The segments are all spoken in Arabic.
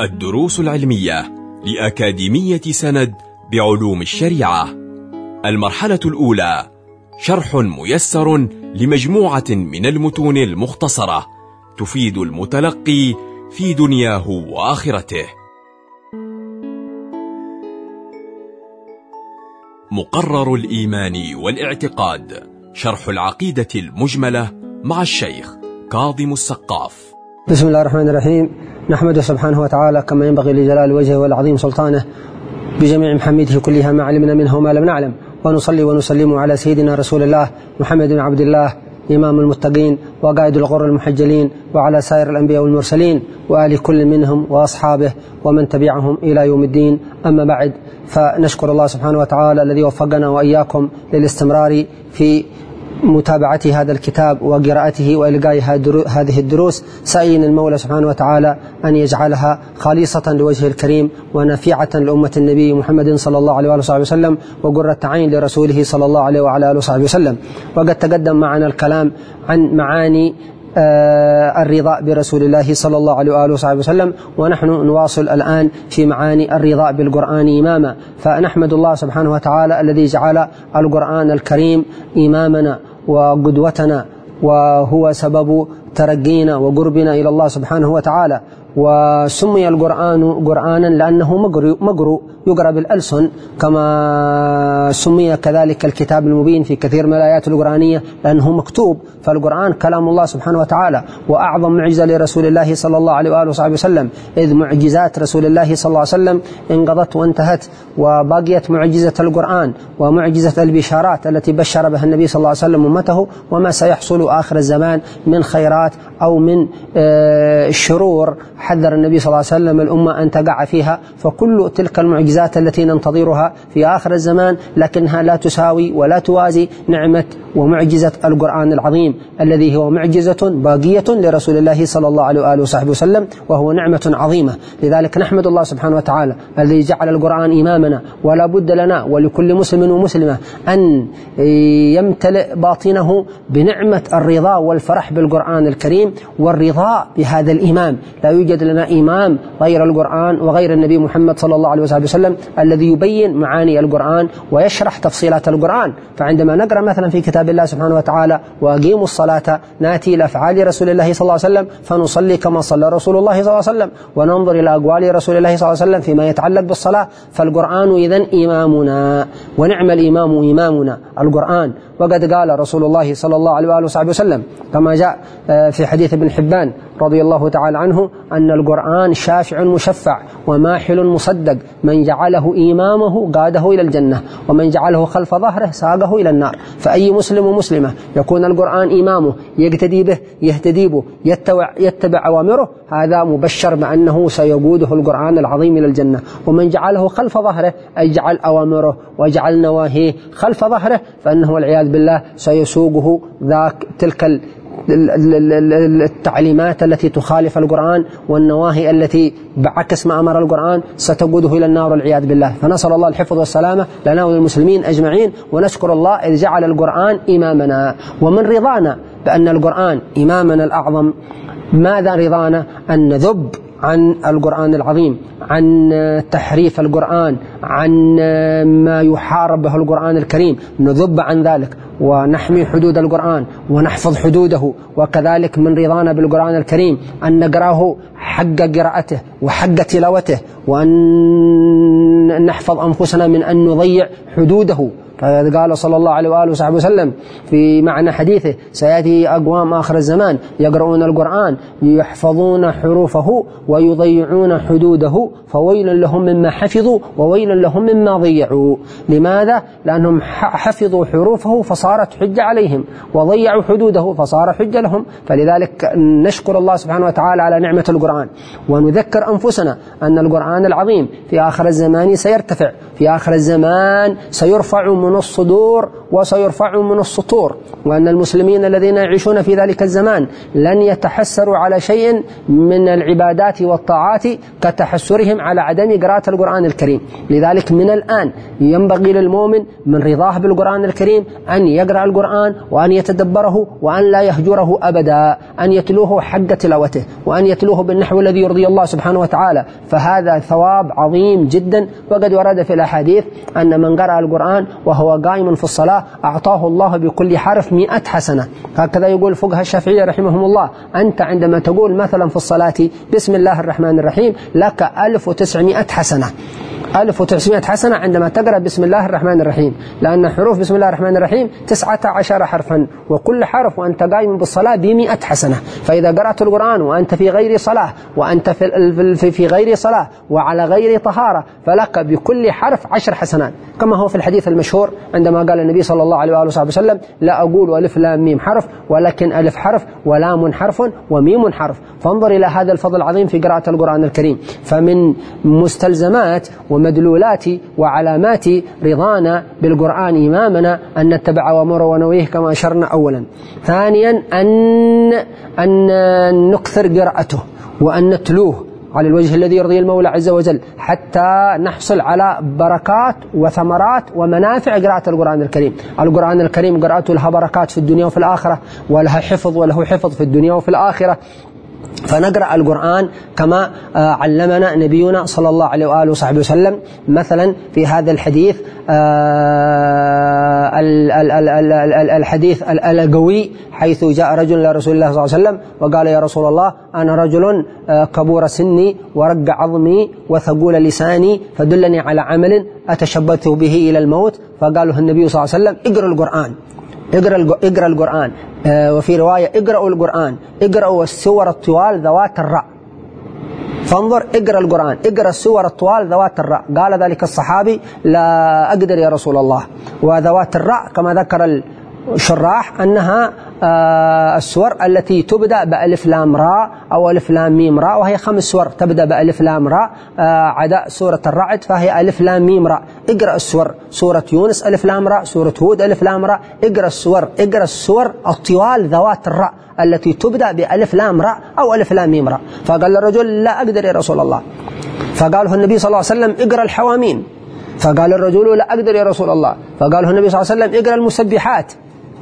الدروس العلمية لأكاديمية سند بعلوم الشريعة. المرحلة الأولى شرح ميسر لمجموعة من المتون المختصرة تفيد المتلقي في دنياه وآخرته. مقرر الإيمان والاعتقاد شرح العقيدة المجملة مع الشيخ كاظم السقاف. بسم الله الرحمن الرحيم. نحمده سبحانه وتعالى كما ينبغي لجلال وجهه والعظيم سلطانه بجميع محمده كلها ما علمنا منه وما لم نعلم. ونصلي ونسلم على سيدنا رسول الله محمد بن عبد الله إمام المتقين وقائد الغر المحجلين وعلى سائر الأنبياء والمرسلين وآل كل منهم وأصحابه ومن تبعهم إلى يوم الدين. أما بعد فنشكر الله سبحانه وتعالى الذي وفقنا وإياكم للاستمرار في متابعة هذا الكتاب وقراءته وإلقاء هذه الدروس سائلين المولى سبحانه وتعالى أن يجعلها خالصة لوجهه الكريم ونفيعة لأمة النبي محمد صلى الله عليه وآله وسلم وقرة عين لرسوله صلى الله عليه وعلى آله وصحبه وسلم. وقد تقدم معنا الكلام عن معاني آه الرضا برسول الله صلى الله عليه وآله وصحبه وسلم ونحن نواصل الآن في معاني الرضا بالقرآن إماما. فنحمد الله سبحانه وتعالى الذي جعل القرآن الكريم إمامنا. وقدوتنا وهو سبب ترقينا وقربنا إلى الله سبحانه وتعالى. وسمي القرآن قرآنا لأنه مقروء يقرأ بالألسن كما سمي كذلك الكتاب المبين في كثير من الآيات القرآنية لأنه مكتوب. فالقرآن كلام الله سبحانه وتعالى وأعظم معجزة لرسول الله صلى الله عليه وآله وصحبه وسلم. إذ معجزات رسول الله صلى الله عليه وسلم انقضت وانتهت وبقيت معجزة القرآن ومعجزة البشارات التي بشر بها النبي صلى الله عليه وسلم أمته وما سيحصل آخر الزمان من خيرات أو من الشرور حذر النبي صلى الله عليه وسلم الأمة أن تقع فيها فكل تلك المعجزات التي ننتظرها في آخر الزمان لكنها لا تساوي ولا توازي نعمة ومعجزة القرآن العظيم الذي هو معجزة باقية لرسول الله صلى الله عليه وآله وصحبه وسلم وهو نعمة عظيمة. لذلك نحمد الله سبحانه وتعالى الذي جعل القرآن إمامنا ولا بد لنا ولكل مسلم ومسلمة أن يمتلئ باطنه بنعمة الرضا والفرح بالقرآن الكريم والرضا بهذا الإمام. لا يوجد لنا إمام غير القرآن وغير النبي محمد صلى الله عليه وسلم الذي يبين معاني القرآن ويشرح تفصيلات القرآن. فعندما نقرأ مثلا في كتاب الله سبحانه وتعالى وأقيموا الصلاة نأتي إلى أفعال رسول الله صلى الله عليه وسلم فنصلي كما صلى رسول الله صلى الله عليه وسلم وننظر إلى أقوال رسول الله صلى الله عليه وسلم فيما يتعلق بالصلاة. فالقرآن إذن إمامنا ونعم الإمام إمامنا القرآن. وقد قال رسول الله صلى الله عليه وآله وسلم كما جاء في حديث ابن حبان رضي الله تعالى عنه أن القرآن شافع مشفع وماحل مصدق. من جعله إمامه قاده إلى الجنة ومن جعله خلف ظهره ساقه إلى النار. فأي مسلم ومسلمة يكون القرآن إمامه يقتدي به يهتدي به يتبع, يتبع أوامره هذا مبشر بأنه سيقوده القرآن العظيم إلى الجنة. ومن جعله خلف ظهره أي جعل أوامره وجعل نواهيه خلف ظهره فأنه والعياذ بالله سيسوقه ذاك تلك التعليمات التي تخالف القرآن والنواهي التي بعكس ما أمر القرآن ستقوده إلى النار والعياذ بالله. فنسأل الله الحفظ والسلامة لنا وللمسلمين أجمعين ونشكر الله إذ جعل القرآن إمامنا. ومن رضانا بأن القرآن إمامنا الأعظم. ماذا رضانا؟ أن نذب عن القرآن العظيم عن تحريف القرآن عن ما يحارب به القرآن الكريم. نذب عن ذلك ونحمي حدود القرآن ونحفظ حدوده. وكذلك من رضانا بالقرآن الكريم أن نقرأه حق قراءته وحق تلاوته وأن نحفظ أنفسنا من أن نضيع حدوده. فقد قال صلى الله عليه وآله وصحبه وسلم في معنى حديثه سيأتي أقوام آخر الزمان يقرؤون القرآن يحفظون حروفه ويضيعون حدوده فويل لهم مما حفظوا وويل لهم مما ضيعوا. لماذا؟ لأنهم حفظوا حروفه فصارت حجة عليهم وضيعوا حدوده فصار حجة لهم. فلذلك نشكر الله سبحانه وتعالى على نعمة القرآن. ونذكر أنفسنا أن القرآن العظيم في آخر الزمان سيرتفع في آخر الزمان سيرفع من الصدور وسيرفع من السطور وأن المسلمين الذين يعيشون في ذلك الزمان لن يتحسروا على شيء من العبادات والطاعات كتحسرهم على عدم قراءة القرآن الكريم. لذلك من الآن ينبغي للمؤمن من رضاه بالقرآن الكريم أن يقرأ القرآن وأن يتدبره وأن لا يهجره أبدا أن يتلوه حق تلاوته وأن يتلوه بالنحو الذي يرضي الله سبحانه وتعالى. فهذا ثواب عظيم جدا وقد ورد في الأحاديث أن من قرأ القرآن وهو قائم في الصلاة أعطاه الله بكل حرف مئة حسنة. هكذا يقول فقه الشافعية رحمهم الله. أنت عندما تقول مثلا في الصلاة بسم الله الرحمن الرحيم لك ألف وتسعمائة حسنة. 1900 حسنة عندما تقرأ بسم الله الرحمن الرحيم. لأن حروف بسم الله الرحمن الرحيم 19 حرفا وكل حرف وأنت قائم بالصلاة بمئة حسنة. فإذا قرأت القرآن وأنت في غير صلاة وأنت في, في غير صلاة وعلى غير طهارة فلك بكل حرف عشر حسنات. كما هو في الحديث المشهور عندما قال النبي صلى الله عليه وآله وصحبه وسلم لا أقول ألف لام ميم حرف ولكن ألف حرف ولام حرف وميم حرف. فانظر إلى هذا الفضل العظيم في قراءة القرآن الكريم. فمن مستلزمات ومدلولات وعلامات رضانا بالقرآن إمامنا أن نتبع أوامره ونويه كما أشرنا أولا. ثانيا أن أن نكثر قراءته وأن نتلوه على الوجه الذي يرضي المولى عز وجل حتى نحصل على بركات وثمرات ومنافع قراءة القرآن الكريم. القرآن الكريم قراءته لها بركات في الدنيا وفي الآخرة ولها حفظ وله حفظ في الدنيا وفي الآخرة. فنقرأ القرآن كما آه، علمنا نبينا صلى الله عليه وآله وصحبه وسلم. مثلا في هذا الحديث آه، الحديث القوي حيث جاء رجل إلى رسول الله صلى الله عليه وسلم وقال يا رسول الله أنا رجل آه، كبور سني ورق عظمي وثقول لساني فدلني على عمل أتشبث به إلى الموت. فقال له النبي صلى الله عليه وسلم اقرأ القرآن. اقرأ اقرأ القرآن آه، وفي رواية اقرأوا القرآن اقرأوا السور الطوال ذوات الرأ فانظر اقرأ القرآن اقرأ السور الطوال ذوات الرأ قال ذلك الصحابي لا أقدر يا رسول الله وذوات الرأ كما ذكر الشراح أنها آه، السور التي تبدأ بألف لام راء أو ألف لام ميم راء وهي خمس سور تبدأ بألف لام راء آه، عداء سورة الرعد فهي ألف لام ميم راء اقرأ السور سورة يونس ألف لام راء سورة هود ألف لام راء اقرأ السور اقرأ السور الطوال ذوات الراء التي تبدأ بألف لام راء أو ألف لام ميم راء فقال الرجل لا أقدر يا رسول الله. فقاله النبي صلى الله عليه وسلم اقرأ الحوامين فقال الرجل لا أقدر يا رسول الله. فقاله النبي صلى الله عليه وسلم اقرأ المسبحات.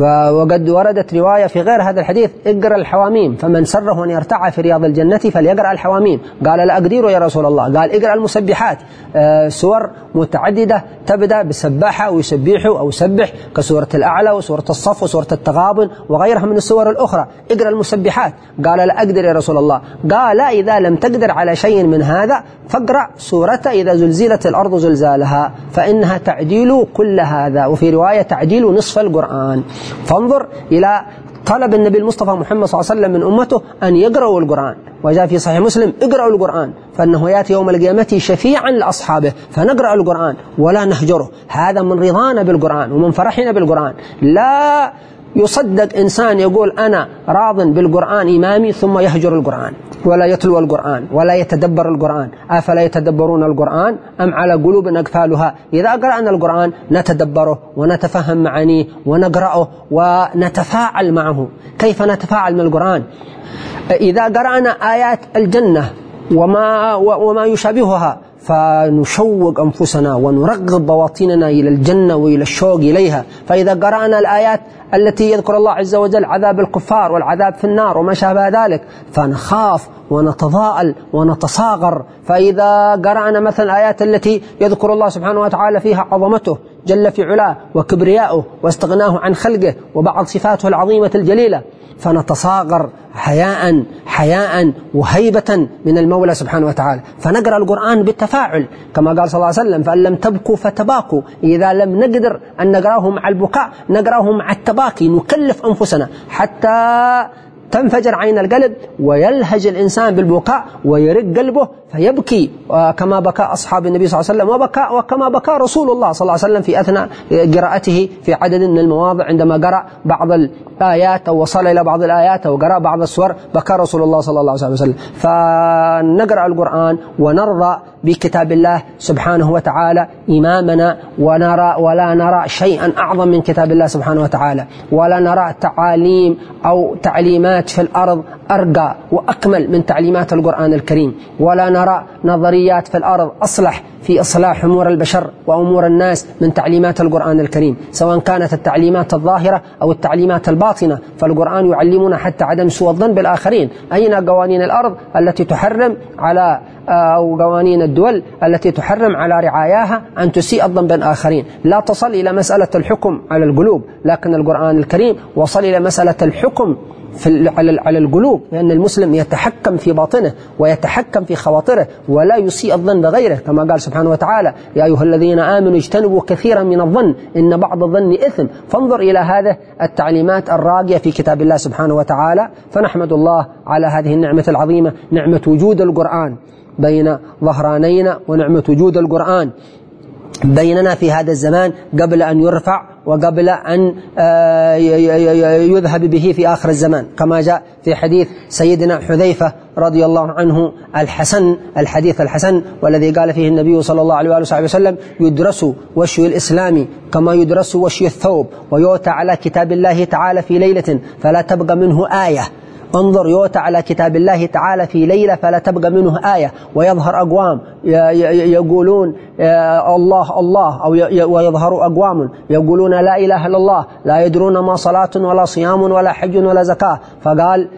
وقد وردت رواية في غير هذا الحديث اقرأ الحواميم فمن سره أن يرتع في رياض الجنة فليقرأ الحواميم. قال لا أقدر يا رسول الله. قال اقرأ المسبحات. آه، سور متعددة تبدأ بالسباحة ويسبح أو سبح كسورة الأعلى وسورة الصف وسورة التغابن وغيرها من السور الأخرى. اقرأ المسبحات. قال لا أقدر يا رسول الله. قال إذا لم تقدر على شيء من هذا فاقرأ سورة إذا زلزلت الأرض زلزالها فإنها تعديل كل هذا. وفي رواية تعديل نصف القرآن. فانظر إلى طلب النبي المصطفى محمد صلى الله عليه وسلم من أمته أن يقرأوا القرآن. وجاء في صحيح مسلم اقرأوا القرآن فإنه يأتي يوم القيامة شفيعا لأصحابه فنقرأ القرآن ولا نهجره. هذا من رضانا بالقرآن ومن فرحنا بالقرآن. لا يصدق إنسان يقول أنا راض بالقرآن إمامي ثم يهجر القرآن ولا يتلو القرآن ولا يتدبر القرآن. أفلا يتدبرون القرآن أم على قلوب أقفالها؟ إذا قرأنا القرآن نتدبره ونتفهم معانيه ونقرأه ونتفاعل معه. كيف نتفاعل من القرآن؟ إذا قرأنا آيات الجنة وما, وما يشابهها فنشوق أنفسنا ونرغب بواطننا إلى الجنة وإلى الشوق إليها. فإذا قرأنا الآيات التي يذكر الله عز وجل عذاب الكفار والعذاب في النار وما شابه ذلك فنخاف ونتضاءل ونتصاغر. فإذا قرأنا مثلا الآيات التي يذكر الله سبحانه وتعالى فيها عظمته جل في علاه وكبرياءه واستغناه عن خلقه وبعض صفاته العظيمة الجليلة فنتصاغر حياء حياء وهيبة من المولى سبحانه وتعالى. فنقرأ القرآن بالتفاعل كما قال صلى الله عليه وسلم فإن لم تبكوا فتباكوا. إذا لم نقدر أن نقرأه مع البكاء نقرأه مع التباكي نكلف أنفسنا حتى تنفجر عين القلب ويلهج الإنسان بالبكاء ويرق قلبه فيبكي كما بكى أصحاب النبي صلى الله عليه وسلم وبكى وكما بكى رسول الله صلى الله عليه وسلم في أثناء قراءته في عدد من المواضع. عندما قرأ بعض الآيات أو وصل إلى بعض الآيات أو قرأ بعض السور بكى رسول الله صلى الله عليه وسلم. فنقرأ القرآن ونرضى بكتاب الله سبحانه وتعالى إمامنا ونرى ولا نرى شيئا أعظم من كتاب الله سبحانه وتعالى. ولا نرى تعاليم أو تعليمات في الأرض أرقى وأكمل من تعليمات القرآن الكريم. ولا نرى نظريات في الأرض أصلح في إصلاح أمور البشر وأمور الناس من تعليمات القرآن الكريم. سواء كانت التعليمات الظاهرة أو التعليمات الباطنة فالقرآن يعلمنا حتى عدم سوء الظن بالآخرين. أين قوانين الأرض التي تحرم على أو قوانين الدول التي تحرم على رعاياها أن تسيء الظن بالآخرين؟ لا تصل إلى مسألة الحكم على القلوب لكن القرآن الكريم وصل إلى مسألة الحكم في على على القلوب لأن المسلم يتحكم في باطنه ويتحكم في خواطره ولا يسيء الظن بغيره. كما قال سبحانه وتعالى يا أيها الذين آمنوا اجتنبوا كثيرا من الظن إن بعض الظن إثم. فانظر إلى هذه التعليمات الراقية في كتاب الله سبحانه وتعالى. فنحمد الله على هذه النعمة العظيمة نعمة وجود القرآن بين ظهرانينا ونعمة وجود القرآن. بيننا في هذا الزمان قبل أن يرفع وقبل أن آه، يذهب به في آخر الزمان كما جاء في حديث سيدنا حذيفة رضي الله عنه الحسن الحديث الحسن والذي قال فيه النبي صلى الله عليه وآله وسلم يدرس وشي الإسلام كما يدرس وشي الثوب ويؤتى على كتاب الله تعالى في ليلة فلا تبقى منه آية. انظر يؤتى على كتاب الله تعالى في ليلة فلا تبقى منه آية ويظهر أقوام يقولون الله الله أو ويظهر أقوام. يقولون لا إله إلا الله لا يدرون ما صلاة ولا صيام ولا حج ولا زكاة. فقال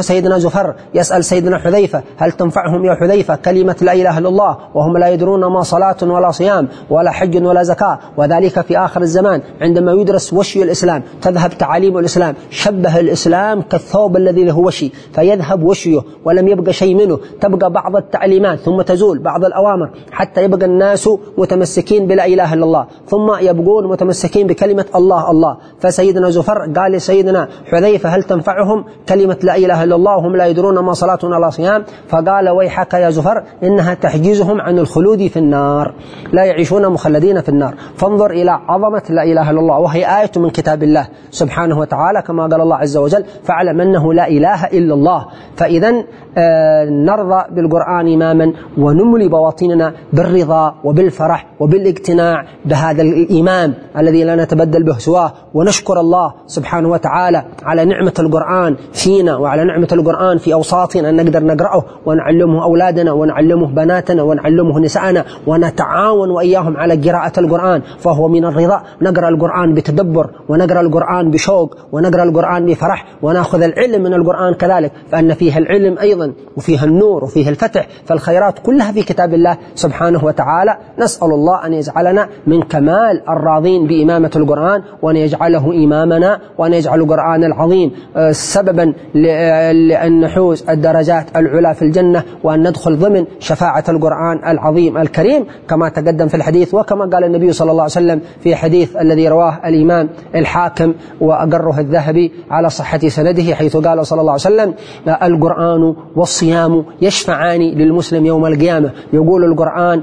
سيدنا زفر يسأل سيدنا حذيفة هل تنفعهم يا حذيفة كلمة لا إله إلا الله وهم لا يدرون ما صلاة ولا صيام ولا حج ولا زكاة؟ وذلك في آخر الزمان عندما يدرس وشي الإسلام تذهب تعاليم الإسلام شبه الإسلام كالثوب الذي له وشي فيذهب وشيه ولم يبقى شيء منه تبقى بعض التعليمات ثم تزول بعض الأوامر حتى يبقى الناس متمسكين بلا إله إلا الله ثم يبقون متمسكين بكلمة الله الله. فسيدنا زفر قال لسيدنا حذيفة هل تنفعهم كلمة لا إله إلا الله؟ وهم لا يدرون ما صلاة ولا صيام. فقال ويحك يا زفر إنها تحجزهم عن الخلود في النار لا يعيشون مخلدين في النار. فانظر إلى عظمة لا إله إلا الله وهي آية من كتاب الله سبحانه وتعالى كما قال الله عز وجل فاعلم أنه لا إله إلا الله. فإذا آه، نرضى بالقرآن إماما ونملي بواطننا بالرضا وبالفرح وبالاقتناع بهذا الإيمان الذي لا نتبدل به سواه. ونشكر الله سبحانه وتعالى على نعمة القرآن فينا وعلى نعمة القرآن في أوساطنا. أن نقدر نقرأه ونعلمه أولادنا ونعلمه بناتنا ونعلمه نساءنا ونتعاون وإياهم على قراءة القرآن. فهو من الرضا. نقرأ القرآن بتدبر ونقرأ القرآن بشوق ونقرأ القرآن بفرح وناخذ العلم من القرآن كذلك. فأن فيه العلم أيضا وفيها النور وفيه الفتح فالخيرات كلها في كتاب الله سبحانه وتعالى. نسأل الله أن يجعلنا من كمال الراضين بإمامة القرآن وأن يجعله إمامنا وأن يجعل القرآن العظيم آه، سببا لأن نحوز الدرجات العلى في الجنة وأن ندخل ضمن شفاعة القرآن العظيم الكريم كما تقدم في الحديث وكما قال النبي صلى الله عليه وسلم في حديث الذي رواه الإمام الحاكم وأقره الذهبي على صحة سنده حيث قال صلى الله عليه وسلم القرآن والصيام يشفعان للمسلم يوم القيامة. يقول القرآن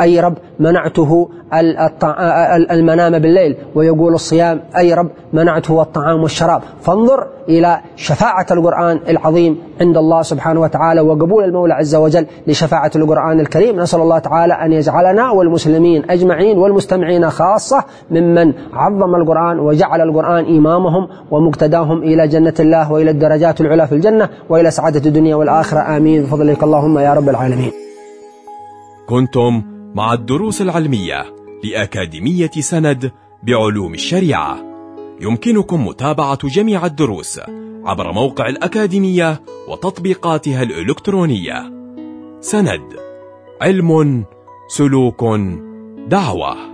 أي رب منعته المنام بالليل. ويقول الصيام أي رب منعته الطعام والشراب. فانظر إلى شفاعة القرآن العظيم عند الله سبحانه وتعالى وقبول المولى عز وجل لشفاعة القرآن الكريم. نسأل الله تعالى أن يجعلنا والمسلمين أجمعين والمستمعين خاصة ممن عظم القرآن وجعل القرآن إمامهم ومقتداهم إلى جنة الله وإلى الدرجات العلى في الجنة وإلى سعادة الدنيا والآخرة. آمين. بفضلك اللهم يا رب العالمين. كنتم مع الدروس العلمية لأكاديمية سند بعلوم الشريعة. يمكنكم متابعة جميع الدروس عبر موقع الأكاديمية وتطبيقاتها الإلكترونية. سند علم سلوك دعوة.